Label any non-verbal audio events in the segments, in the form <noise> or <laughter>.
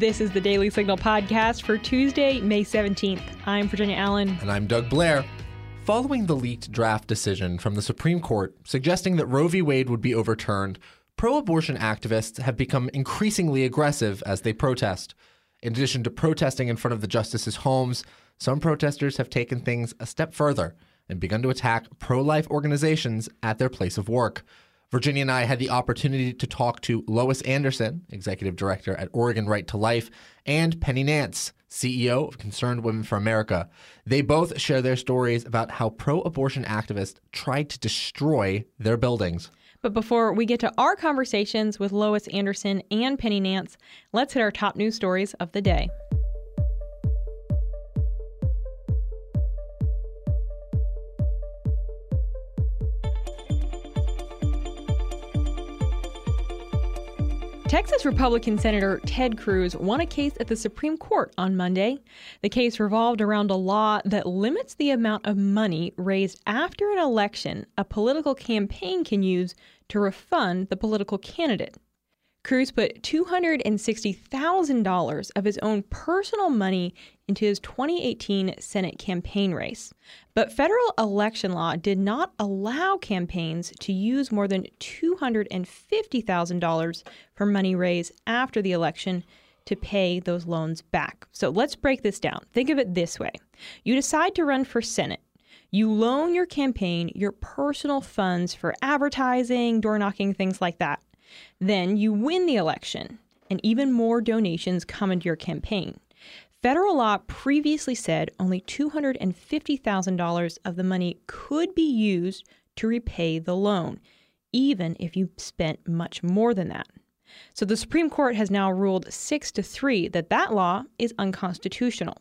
This is the Daily Signal podcast for Tuesday, May 17th. I'm Virginia Allen. And I'm Doug Blair. Following the leaked draft decision from the Supreme Court suggesting that Roe v. Wade would be overturned, pro abortion activists have become increasingly aggressive as they protest. In addition to protesting in front of the justices' homes, some protesters have taken things a step further and begun to attack pro life organizations at their place of work. Virginia and I had the opportunity to talk to Lois Anderson, executive director at Oregon Right to Life, and Penny Nance, CEO of Concerned Women for America. They both share their stories about how pro abortion activists tried to destroy their buildings. But before we get to our conversations with Lois Anderson and Penny Nance, let's hit our top news stories of the day. Texas Republican Senator Ted Cruz won a case at the Supreme Court on Monday. The case revolved around a law that limits the amount of money raised after an election a political campaign can use to refund the political candidate. Cruz put $260,000 of his own personal money into his 2018 Senate campaign race. But federal election law did not allow campaigns to use more than $250,000 for money raised after the election to pay those loans back. So let's break this down. Think of it this way you decide to run for Senate. You loan your campaign your personal funds for advertising, door knocking, things like that. Then you win the election, and even more donations come into your campaign. Federal law previously said only $250,000 of the money could be used to repay the loan, even if you spent much more than that. So the Supreme Court has now ruled 6 to 3 that that law is unconstitutional.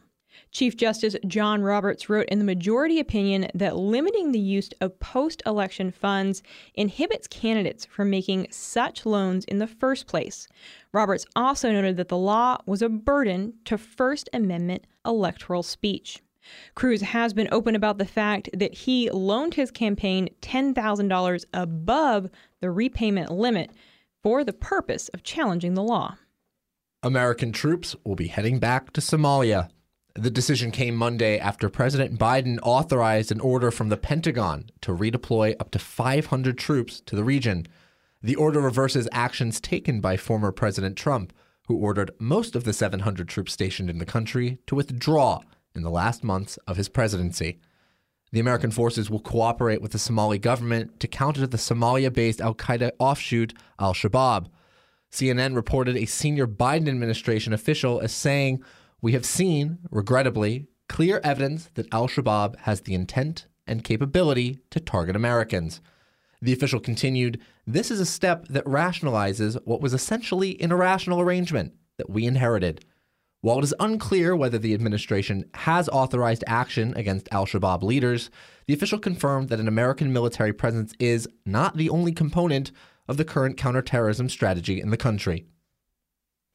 Chief Justice John Roberts wrote in the majority opinion that limiting the use of post election funds inhibits candidates from making such loans in the first place. Roberts also noted that the law was a burden to First Amendment electoral speech. Cruz has been open about the fact that he loaned his campaign $10,000 above the repayment limit for the purpose of challenging the law. American troops will be heading back to Somalia. The decision came Monday after President Biden authorized an order from the Pentagon to redeploy up to 500 troops to the region. The order reverses actions taken by former President Trump, who ordered most of the 700 troops stationed in the country to withdraw in the last months of his presidency. The American forces will cooperate with the Somali government to counter the Somalia based Al Qaeda offshoot, Al Shabaab. CNN reported a senior Biden administration official as saying, we have seen, regrettably, clear evidence that al Shabaab has the intent and capability to target Americans. The official continued This is a step that rationalizes what was essentially an irrational arrangement that we inherited. While it is unclear whether the administration has authorized action against al Shabaab leaders, the official confirmed that an American military presence is not the only component of the current counterterrorism strategy in the country.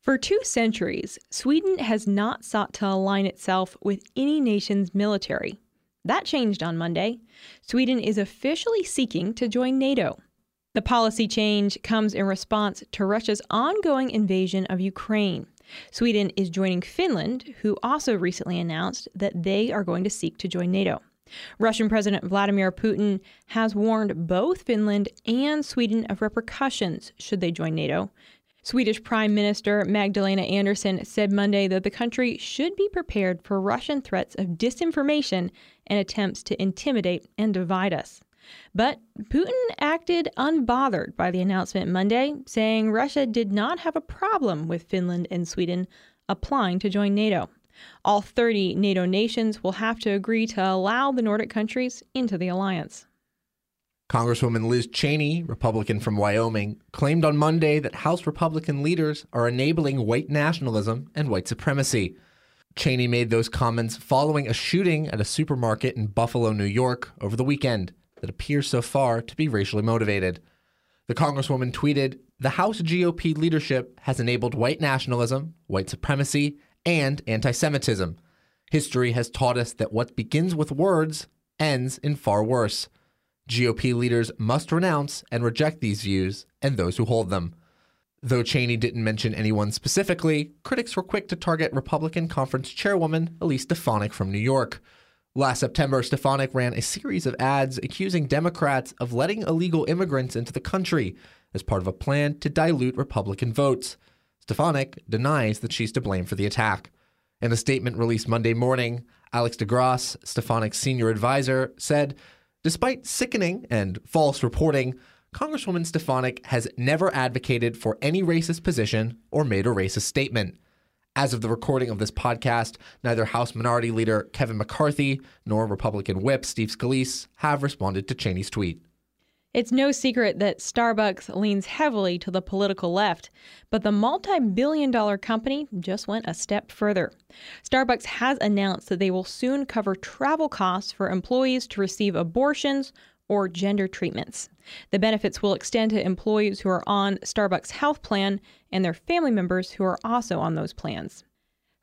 For two centuries, Sweden has not sought to align itself with any nation's military. That changed on Monday. Sweden is officially seeking to join NATO. The policy change comes in response to Russia's ongoing invasion of Ukraine. Sweden is joining Finland, who also recently announced that they are going to seek to join NATO. Russian President Vladimir Putin has warned both Finland and Sweden of repercussions should they join NATO. Swedish Prime Minister Magdalena Andersson said Monday that the country should be prepared for Russian threats of disinformation and attempts to intimidate and divide us. But Putin acted unbothered by the announcement Monday, saying Russia did not have a problem with Finland and Sweden applying to join NATO. All 30 NATO nations will have to agree to allow the Nordic countries into the alliance. Congresswoman Liz Cheney, Republican from Wyoming, claimed on Monday that House Republican leaders are enabling white nationalism and white supremacy. Cheney made those comments following a shooting at a supermarket in Buffalo, New York over the weekend that appears so far to be racially motivated. The Congresswoman tweeted The House GOP leadership has enabled white nationalism, white supremacy, and anti Semitism. History has taught us that what begins with words ends in far worse. GOP leaders must renounce and reject these views and those who hold them. Though Cheney didn't mention anyone specifically, critics were quick to target Republican Conference Chairwoman Elise Stefanik from New York. Last September, Stefanik ran a series of ads accusing Democrats of letting illegal immigrants into the country as part of a plan to dilute Republican votes. Stefanik denies that she's to blame for the attack. In a statement released Monday morning, Alex DeGrasse, Stefanik's senior advisor, said, Despite sickening and false reporting, Congresswoman Stefanik has never advocated for any racist position or made a racist statement. As of the recording of this podcast, neither House Minority Leader Kevin McCarthy nor Republican Whip Steve Scalise have responded to Cheney's tweet. It's no secret that Starbucks leans heavily to the political left, but the multi billion dollar company just went a step further. Starbucks has announced that they will soon cover travel costs for employees to receive abortions or gender treatments. The benefits will extend to employees who are on Starbucks health plan and their family members who are also on those plans.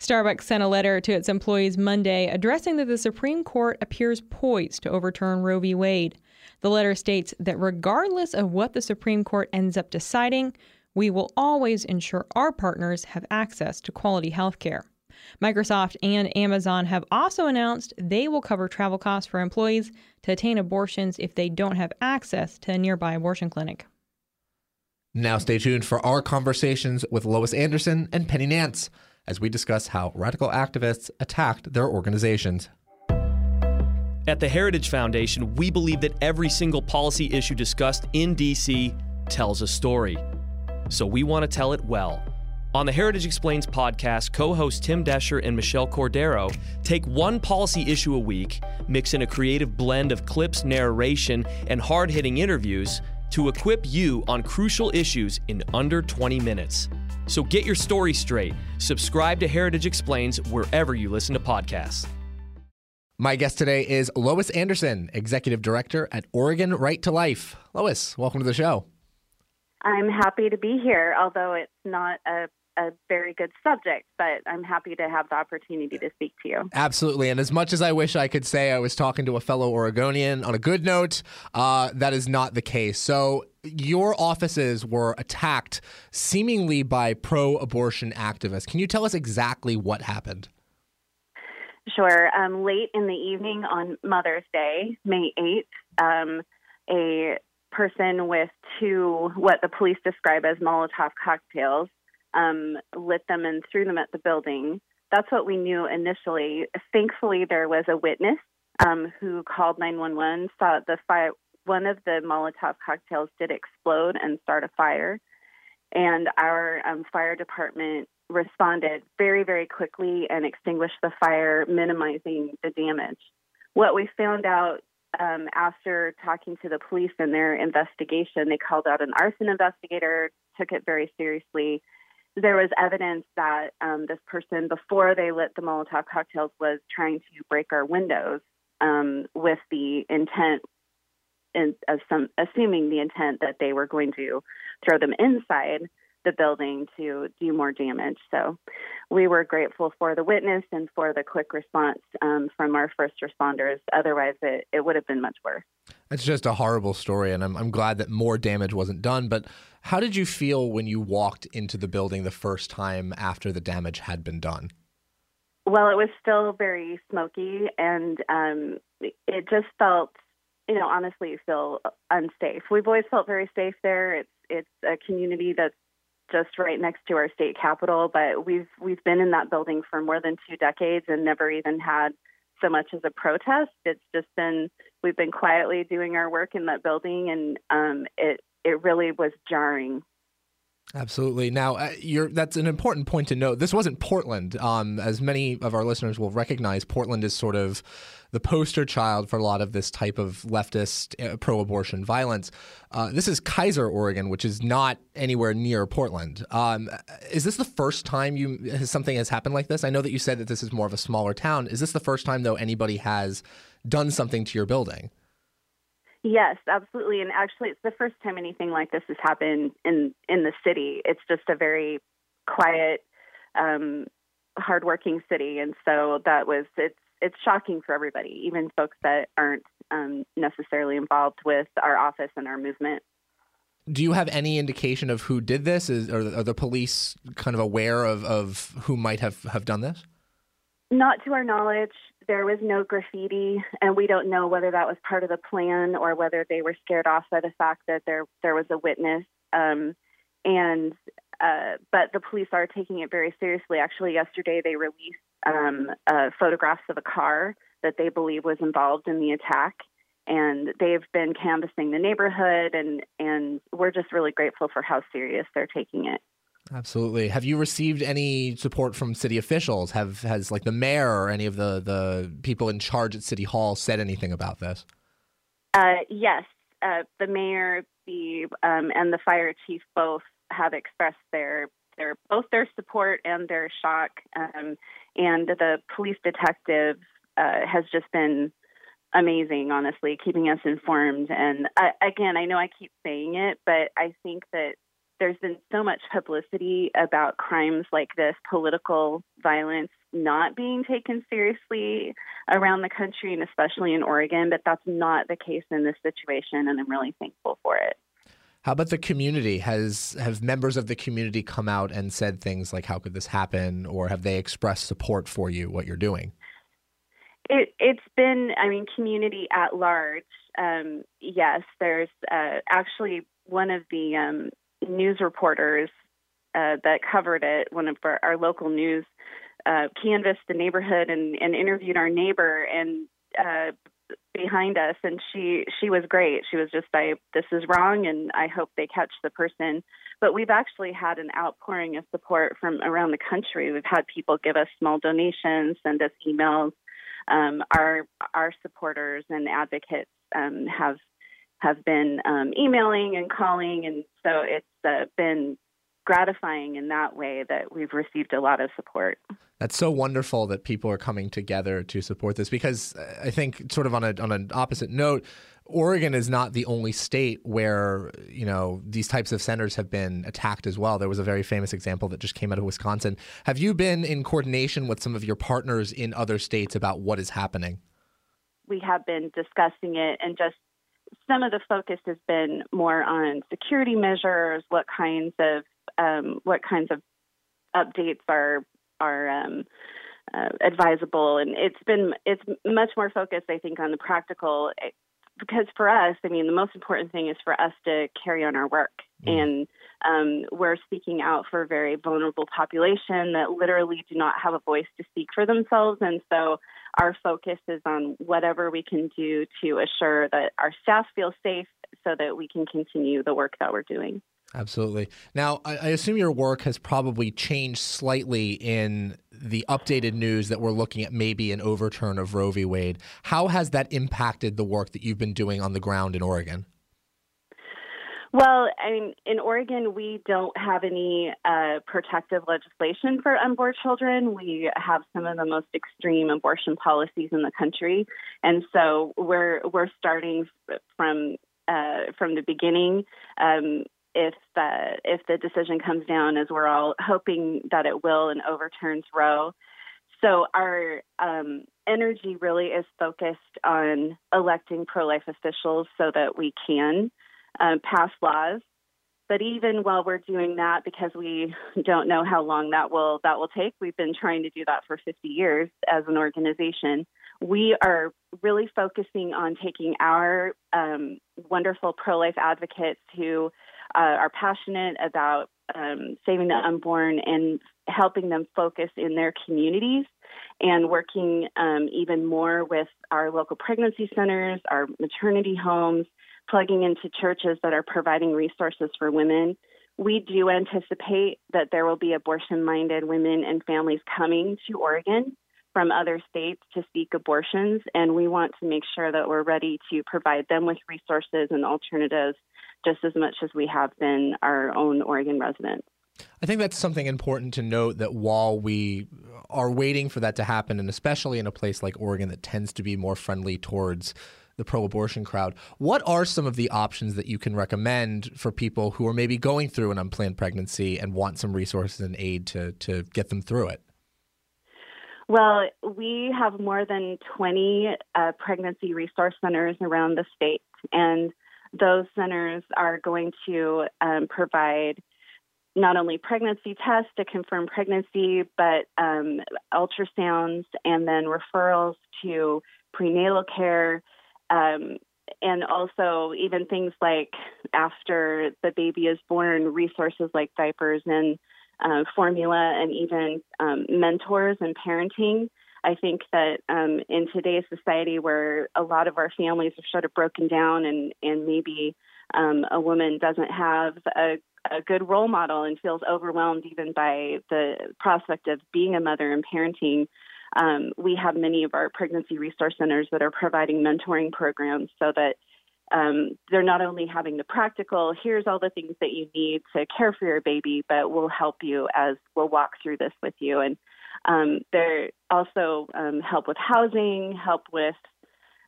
Starbucks sent a letter to its employees Monday addressing that the Supreme Court appears poised to overturn Roe v. Wade. The letter states that regardless of what the Supreme Court ends up deciding, we will always ensure our partners have access to quality health care. Microsoft and Amazon have also announced they will cover travel costs for employees to attain abortions if they don't have access to a nearby abortion clinic. Now, stay tuned for our conversations with Lois Anderson and Penny Nance as we discuss how radical activists attacked their organizations. At the Heritage Foundation, we believe that every single policy issue discussed in DC tells a story. So we want to tell it well. On the Heritage Explains podcast, co hosts Tim Doescher and Michelle Cordero take one policy issue a week, mix in a creative blend of clips, narration, and hard hitting interviews to equip you on crucial issues in under 20 minutes. So get your story straight. Subscribe to Heritage Explains wherever you listen to podcasts. My guest today is Lois Anderson, Executive Director at Oregon Right to Life. Lois, welcome to the show. I'm happy to be here, although it's not a a very good subject, but I'm happy to have the opportunity to speak to you. Absolutely. And as much as I wish I could say I was talking to a fellow Oregonian on a good note, uh, that is not the case. So, your offices were attacked seemingly by pro abortion activists. Can you tell us exactly what happened? Sure. Um, late in the evening on Mother's Day, May 8th, um, a person with two, what the police describe as Molotov cocktails, um, lit them and threw them at the building. That's what we knew initially. Thankfully, there was a witness um, who called 911, saw the fire. One of the Molotov cocktails did explode and start a fire, and our um, fire department responded very, very quickly and extinguished the fire, minimizing the damage. What we found out um, after talking to the police in their investigation, they called out an arson investigator, took it very seriously. There was evidence that um, this person, before they lit the Molotov cocktails, was trying to break our windows um, with the intent, in, some, assuming the intent that they were going to throw them inside the building to do more damage. So we were grateful for the witness and for the quick response um, from our first responders. Otherwise, it, it would have been much worse. It's just a horrible story, and I'm, I'm glad that more damage wasn't done. But how did you feel when you walked into the building the first time after the damage had been done? Well, it was still very smoky, and um, it just felt, you know, honestly, you feel unsafe. We've always felt very safe there. It's it's a community that's just right next to our state capitol, but we've we've been in that building for more than two decades and never even had so much as a protest. It's just been we've been quietly doing our work in that building, and um, it it really was jarring Absolutely. Now, uh, that's an important point to note. This wasn't Portland. Um, as many of our listeners will recognize, Portland is sort of the poster child for a lot of this type of leftist uh, pro abortion violence. Uh, this is Keizer, Oregon, which is not anywhere near Portland. Um, is this the first time you something has happened like this? I know that you said that this is more of a smaller town. Is this the first time, though, anybody has done something to your building? Yes, absolutely. And actually, it's the first time anything like this has happened in in the city. It's just a very quiet, um, hardworking city, and so that was it's it's shocking for everybody, even folks that aren't um, necessarily involved with our office and our movement. Do you have any indication of who did this? Is, are, are the police kind of aware of, of who might have, have done this? Not to our knowledge. There was no graffiti, and we don't know whether that was part of the plan or whether they were scared off by the fact that there there was a witness. Um, and uh, but the police are taking it very seriously. Actually, yesterday they released um, uh, photographs of a car that they believe was involved in the attack, and they've been canvassing the neighborhood, and and we're just really grateful for how serious they're taking it. Absolutely. Have you received any support from city officials? Have has like the mayor or any of the the people in charge at City Hall said anything about this? Uh, yes, uh, the mayor, the um, and the fire chief both have expressed their their both their support and their shock. Um, and the police detective uh, has just been amazing, honestly, keeping us informed. And uh, again, I know I keep saying it, but I think that there's been so much publicity about crimes like this, political violence not being taken seriously around the country and especially in Oregon, but that's not the case in this situation, and I'm really thankful for it. How about the community? Has have members of the community come out and said things like "How could this happen?" or have they expressed support for you, what you're doing? It, has been, I mean, community at large. Um, yes, there's uh, actually one of the um, news reporters uh, that covered it, one of our, our local news, uh, canvassed the neighborhood and, and interviewed our neighbor and uh, behind us, and she she was great. She was just, I this is wrong, and I hope they catch the person. But we've actually had an outpouring of support from around the country. We've had people give us small donations, send us emails. Um, our our supporters and advocates um, have have been um, emailing and calling, and so it's uh, been gratifying in that way that we've received a lot of support. That's so wonderful that people are coming together to support this because I think sort of on a on an opposite note, Oregon is not the only state where, you know, these types of centers have been attacked as well. There was a very famous example that just came out of Wisconsin. Have you been in coordination with some of your partners in other states about what is happening? We have been discussing it and just some of the focus has been more on security measures, what kinds of um, what kinds of updates are are um, uh, advisable, and it's been it's much more focused, I think, on the practical. Eh, because for us, I mean, the most important thing is for us to carry on our work, mm. and um, we're speaking out for a very vulnerable population that literally do not have a voice to speak for themselves, and so our focus is on whatever we can do to assure that our staff feel safe so that we can continue the work that we're doing. Absolutely. Now, I, assume your work has probably changed slightly in the updated news that we're looking at maybe an overturn of Roe v. Wade. How has that impacted the work that you've been doing on the ground in Oregon? Well, I mean, in Oregon, we don't have any uh, protective legislation for unborn children. We have some of the most extreme abortion policies in the country, and so we're we're starting from uh, from the beginning. Um, if the if the decision comes down, as we're all hoping that it will, and overturns Roe. So our um, energy really is focused on electing pro-life officials so that we can um, pass laws. But even while we're doing that, because we don't know how long that will that will take, we've been trying to do that for 50 years as an organization. We are really focusing on taking our um, wonderful pro-life advocates who uh, are passionate about um, saving the unborn and helping them focus in their communities and working um, even more with our local pregnancy centers, our maternity homes, plugging into churches that are providing resources for women. We do anticipate that there will be abortion minded women and families coming to Oregon from other states to seek abortions, and we want to make sure that we're ready to provide them with resources and alternatives just as much as we have been our own Oregon residents. I think that's something important to note that while we are waiting for that to happen, and especially in a place like Oregon that tends to be more friendly towards the pro abortion crowd. What are some of the options that you can recommend for people who are maybe going through an unplanned pregnancy and want some resources and aid to, to get them through it? Well, we have more than 20 uh, pregnancy resource centers around the state, and those centers are going to um, provide not only pregnancy tests to confirm pregnancy, but um, ultrasounds and then referrals to prenatal care. Um, and also, even things like after the baby is born, resources like diapers and uh, formula, and even um, mentors and parenting. I think that um, in today's society, where a lot of our families are sort of broken down, and and maybe um, a woman doesn't have a, a good role model and feels overwhelmed even by the prospect of being a mother and parenting, um, we have many of our pregnancy resource centers that are providing mentoring programs so that um, they're not only having the practical, here's all the things that you need to care for your baby, but we'll help you as we'll walk through this with you. And um, they're also um, help with housing, help with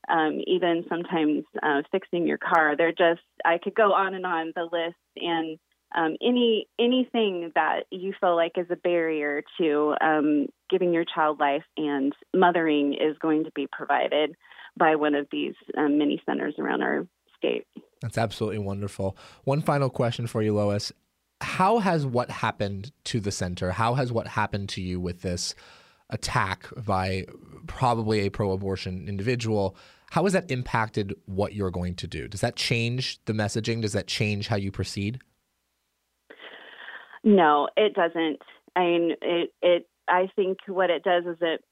um, even sometimes uh, fixing your car. They're just, I could go on and on the list. And um, any anything that you feel like is a barrier to um, giving your child life and mothering is going to be provided by one of these um, mini centers around our state. That's absolutely wonderful. One final question for you, Lois. How has what happened to the center, how has what happened to you with this attack by probably a pro abortion individual, how has that impacted what you're going to do? Does that change the messaging? Does that change how you proceed? No, it doesn't. I mean, it, it, I think what it does is it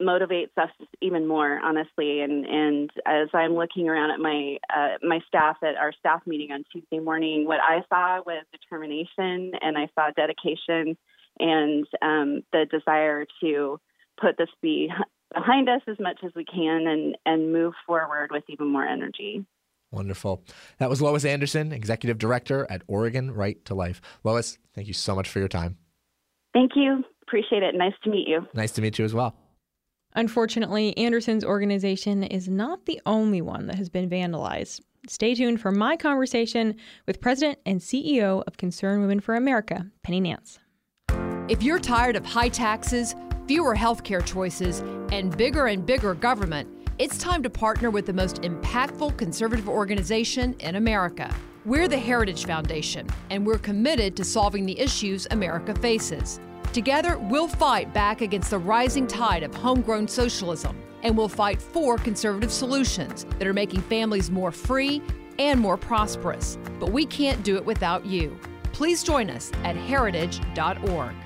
motivates us even more, honestly. And and as I'm looking around at my uh, my staff at our staff meeting on Tuesday morning, what I saw was determination, and I saw dedication, and um, the desire to put this be behind us as much as we can, and and move forward with even more energy. Wonderful. That was Lois Anderson, Executive Director at Oregon Right to Life. Lois, thank you so much for your time. Thank you. Appreciate it. Nice to meet you. Nice to meet you as well. Unfortunately, Anderson's organization is not the only one that has been vandalized. Stay tuned for my conversation with President and CEO of Concerned Women for America, Penny Nance. If you're tired of high taxes, fewer healthcare choices, and bigger and bigger government, it's time to partner with the most impactful conservative organization in America. We're the Heritage Foundation, and we're committed to solving the issues America faces. Together, we'll fight back against the rising tide of homegrown socialism, and we'll fight for conservative solutions that are making families more free and more prosperous. But we can't do it without you. Please join us at heritage.org.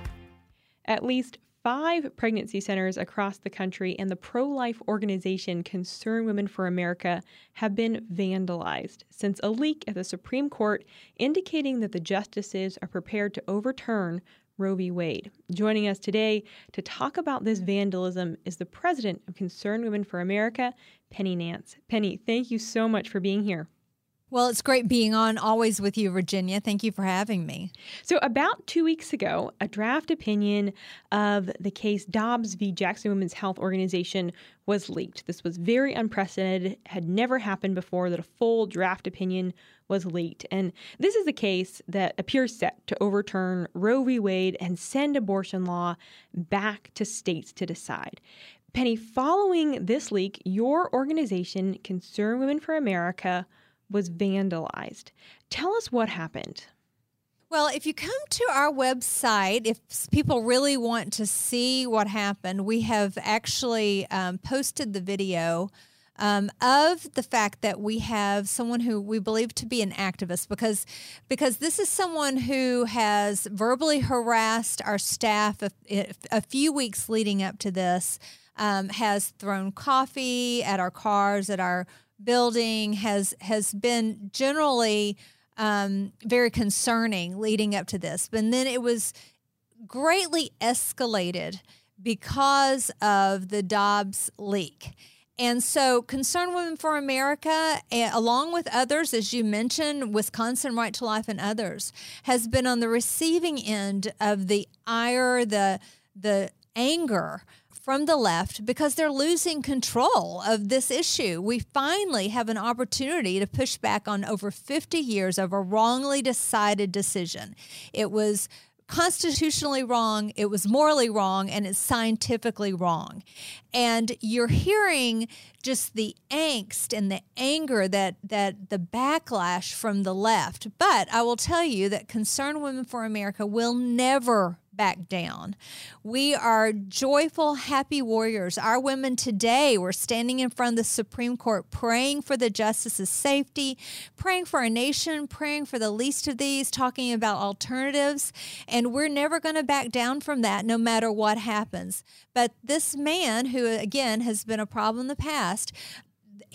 At least five pregnancy centers across the country and the pro life organization Concern Women for America have been vandalized since a leak at the Supreme Court indicating that the justices are prepared to overturn Roe v. Wade. Joining us today to talk about this vandalism is the president of Concern Women for America, Penny Nance. Penny, thank you so much for being here. Well, it's great being on always with you, Virginia. Thank you for having me. So, about two weeks ago, a draft opinion of the case Dobbs v. Jackson Women's Health Organization was leaked. This was very unprecedented, had never happened before that a full draft opinion was leaked. And this is a case that appears set to overturn Roe v. Wade and send abortion law back to states to decide. Penny, following this leak, your organization, Concerned Women for America, was vandalized. Tell us what happened. Well, if you come to our website, if people really want to see what happened, we have actually um, posted the video um, of the fact that we have someone who we believe to be an activist because because this is someone who has verbally harassed our staff a, a few weeks leading up to this. Um, has thrown coffee at our cars, at our building has has been generally um, very concerning leading up to this. But then it was greatly escalated because of the Dobbs leak. And so, Concerned Women for America, along with others, as you mentioned, Wisconsin Right to Life and others, has been on the receiving end of the ire, the the anger from the left because they're losing control of this issue. We finally have an opportunity to push back on over 50 years of a wrongly decided decision. It was constitutionally wrong, it was morally wrong, and it's scientifically wrong. And you're hearing just the angst and the anger that that the backlash from the left. But I will tell you that Concerned Women for America will never back down. We are joyful, happy warriors. Our women today were standing in front of the Supreme Court praying for the justices' safety, praying for our nation, praying for the least of these, talking about alternatives. And we're never going to back down from that no matter what happens. But this man, who again has been a problem in the past,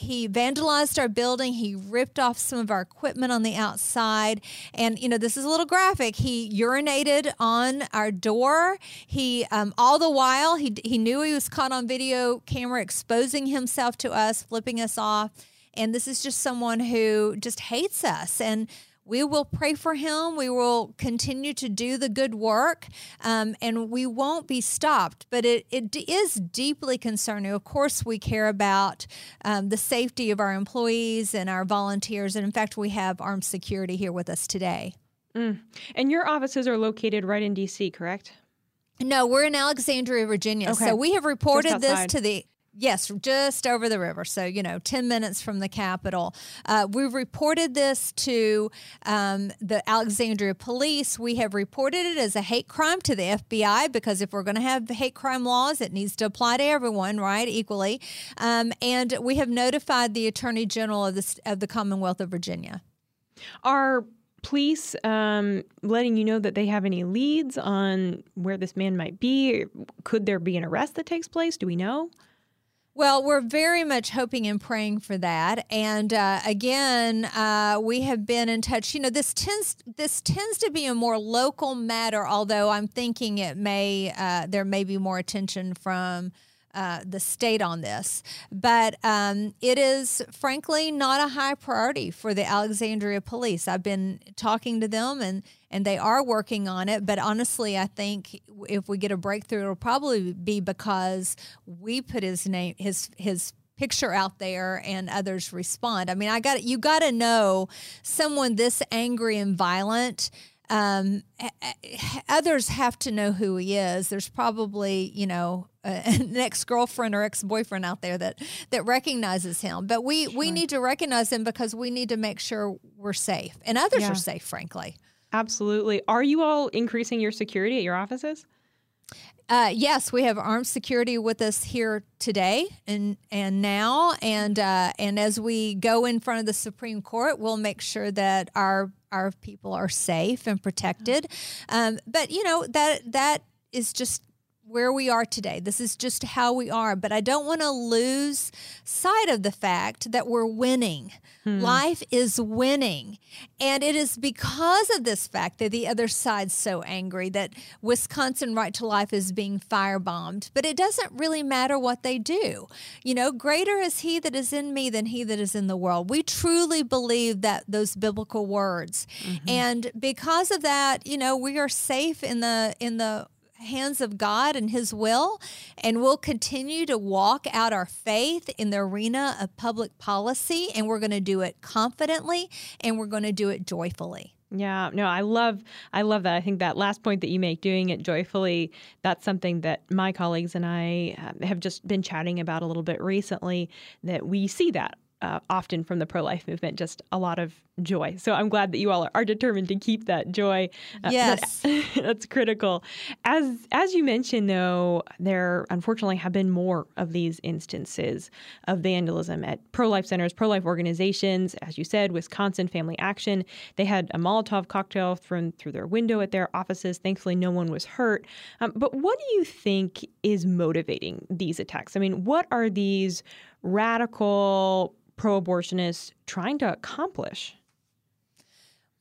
he vandalized our building. He ripped off some of our equipment on the outside. And, you know, this is a little graphic. He urinated on our door. He, um, all the while, he, he knew he was caught on video camera exposing himself to us, flipping us off. And this is just someone who just hates us. And, we will pray for him. We will continue to do the good work, um, and we won't be stopped. But it, it is deeply concerning. Of course, we care about um, the safety of our employees and our volunteers. And in fact, we have armed security here with us today. Mm. And your offices are located right in D.C., correct? No, we're in Alexandria, Virginia. Okay. So we have reported this to the Yes, just over the river. So, you know, 10 minutes from the Capitol. Uh, we've reported this to um, the Alexandria police. We have reported it as a hate crime to the FBI because if we're going to have hate crime laws, it needs to apply to everyone, right, equally. Um, and we have notified the Attorney General of the, of the Commonwealth of Virginia. Are police um, letting you know that they have any leads on where this man might be? Could there be an arrest that takes place? Do we know? Well, we're very much hoping and praying for that. And uh, again, uh, we have been in touch. You know, this tends this tends to be a more local matter. Although I'm thinking it may uh, there may be more attention from uh, the state on this. But um, it is frankly not a high priority for the Alexandria police. I've been talking to them and, and they are working on it. But honestly, I think if we get a breakthrough, it'll probably be because we put his name, his, his picture out there and others respond. I mean, I got you got to know someone this angry and violent um, others have to know who he is. There's probably, you know, <laughs> an ex girlfriend or ex boyfriend out there that that recognizes him. But we sure. we need to recognize him because we need to make sure we're safe and others yeah. are safe. Frankly, absolutely. Are you all increasing your security at your offices? Uh, yes, we have armed security with us here today and and now, and uh, and as we go in front of the Supreme Court, we'll make sure that our our people are safe and protected. Um, but you know that that is just where we are today. This is just how we are. But I don't want to lose sight of the fact that we're winning. Hmm. Life is winning. And it is because of this fact that the other side's so angry that Wisconsin Right to Life is being firebombed. But it doesn't really matter what they do. You know, greater is he that is in me than he that is in the world. We truly believe that those biblical words. Mm-hmm. And because of that, you know, we are safe in the in the hands of God and His will, and we'll continue to walk out our faith in the arena of public policy, and we're going to do it confidently and we're going to do it joyfully. Yeah, no, I love I love that. I think that last point that you make doing it joyfully, that's something that my colleagues and I uh, have just been chatting about a little bit recently that we see that uh, often from the pro life movement, just a lot of joy. So I'm glad that you all are, determined to keep that joy. Uh, yes, that, <laughs> that's critical. As as you mentioned, though, there unfortunately have been more of these instances of vandalism at pro life centers, pro life organizations. As you said, Wisconsin Family Action, they had a Molotov cocktail thrown through their window at their offices. Thankfully, no one was hurt. Um, but what do you think is motivating these attacks? I mean, what are these radical pro abortionists trying to accomplish?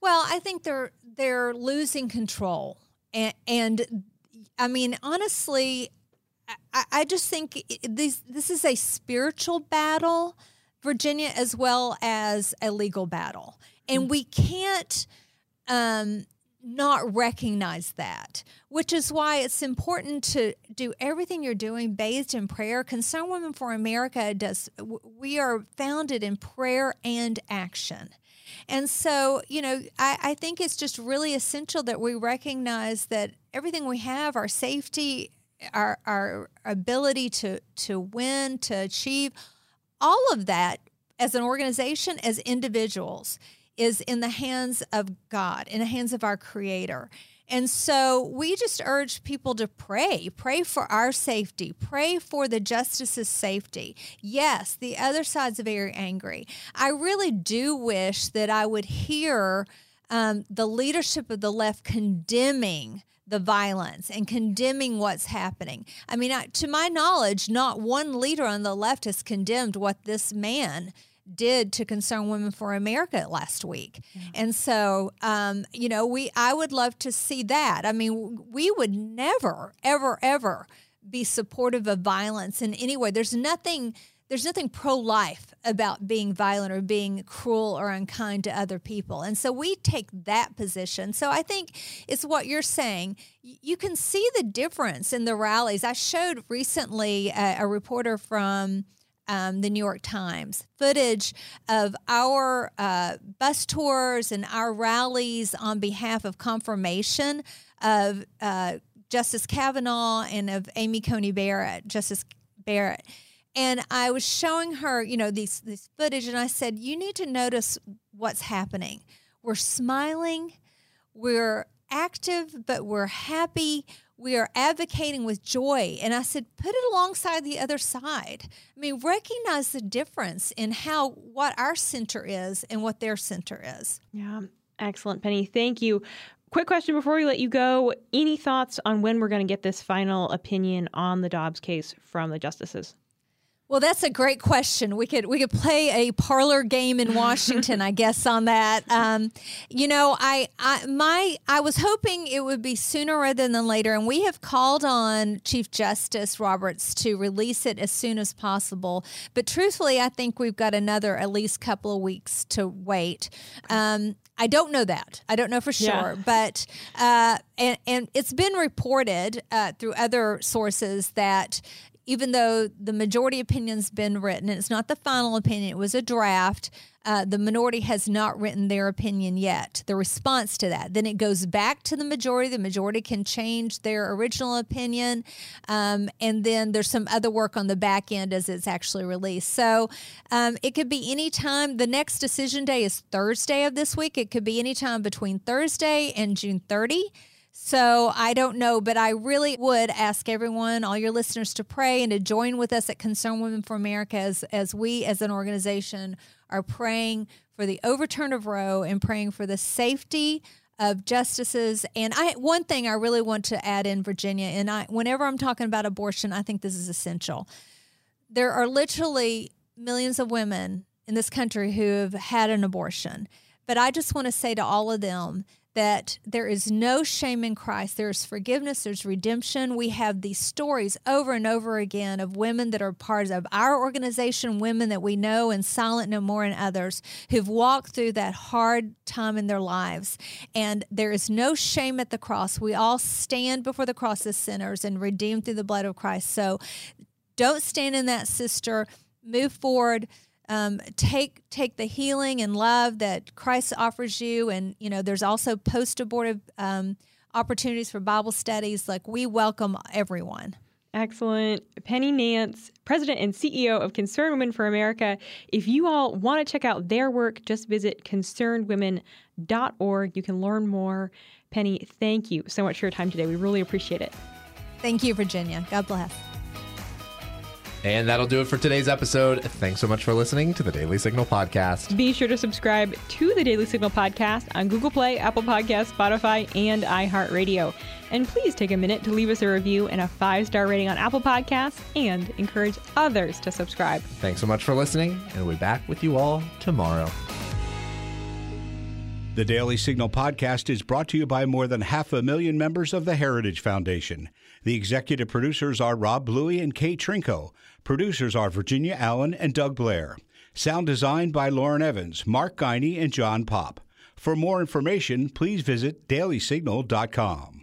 Well, I think they're they're losing control, and, and I mean honestly, I, I just think this this is a spiritual battle, Virginia, as well as a legal battle, and mm-hmm. we can't um, not recognize that, which is why it's important to do everything you're doing bathed in prayer. Concern Women for America does, we are founded in prayer and action. And so, you know, I, I think it's just really essential that we recognize that everything we have, our safety, our, our ability to, to win, to achieve, all of that as an organization, as individuals, is in the hands of God, in the hands of our Creator. And so we just urge people to pray, pray for our safety, pray for the justice's safety. Yes, the other side's very angry. I really do wish that I would hear um, the leadership of the left condemning the violence and condemning what's happening. I mean, to my knowledge, not one leader on the left has condemned what this man did to Concern Women for America last week. Yeah. And so, um, you know, we I would love to see that. I mean, we would never, ever, ever be supportive of violence in any way. There's nothing there's nothing pro-life about being violent or being cruel or unkind to other people. And so we take that position. So I think it's what you're saying. You can see the difference in the rallies. I showed recently a, a reporter from um, the New York Times footage of our uh, bus tours and our rallies on behalf of confirmation of uh, Justice Kavanaugh and of Amy Coney Barrett, Justice Barrett. And I was showing her, you know, these this footage, and I said, "You need to notice what's happening. We're smiling, we're active, but we're happy we are advocating with joy. And I said, put it alongside the other side. I mean, recognize the difference in how what our center is and what their center is. Yeah, excellent, Penny. Thank you. Quick question before we let you go. Any thoughts on when we're going to get this final opinion on the Dobbs case from the justices? Well, that's a great question. We could we could play a parlor game in Washington, I <laughs> guess, on that. Um, you know, I, I my I was hoping it would be sooner rather than later, and we have called on Chief Justice Roberts to release it as soon as possible. But truthfully, I think we've got another at least couple of weeks to wait. Um, I don't know that. I don't know for sure, yeah. but uh, and and it's been reported uh, through other sources that even though the majority opinion's been written, it's not the final opinion, it was a draft. Uh, the minority has not written their opinion yet, the response to that. Then it goes back to the majority. The majority can change their original opinion. Um, and then there's some other work on the back end as it's actually released. So um, it could be any time. The next decision day is Thursday of this week. It could be any time between Thursday and June 30. So I don't know, but I really would ask everyone, all your listeners, to pray and to join with us at Concern Women for America as, as we as an organization are praying for the overturn of Roe and praying for the safety of justices. And I one thing I really want to add in Virginia, and I whenever I'm talking about abortion, I think this is essential. There are literally millions of women in this country who have had an abortion. But I just want to say to all of them that there is no shame in Christ. There's forgiveness, there's redemption. We have these stories over and over again of women that are part of our organization, women that we know and Silent No More and others who've walked through that hard time in their lives. And there is no shame at the cross. We all stand before the cross as sinners and redeemed through the blood of Christ. So don't stand in that, sister. Move forward um, take take the healing and love that Christ offers you, and you know there's also post abortive um, opportunities for Bible studies. Like we welcome everyone. Excellent. Penny Nance, President and CEO of Concerned Women for America. If you all want to check out their work, just visit concernedwomen.org. You can learn more. Penny, thank you so much for your time today. We really appreciate it. Thank you, Virginia. God bless. And that'll do it for today's episode. Thanks so much for listening to the Daily Signal podcast. Be sure to subscribe to the Daily Signal podcast on Google Play, Apple Podcasts, Spotify, and iHeartRadio. And please take a minute to leave us a review and a five star rating on Apple Podcasts and encourage others to subscribe. Thanks so much for listening, and we'll be back with you all tomorrow. The Daily Signal podcast is brought to you by more than half a million members of the Heritage Foundation. The executive producers are Rob Bluey and Kate Trinko. Producers are Virginia Allen and Doug Blair. Sound designed by Lauren Evans, Mark Geinert, and John Popp. For more information, please visit dailysignal.com.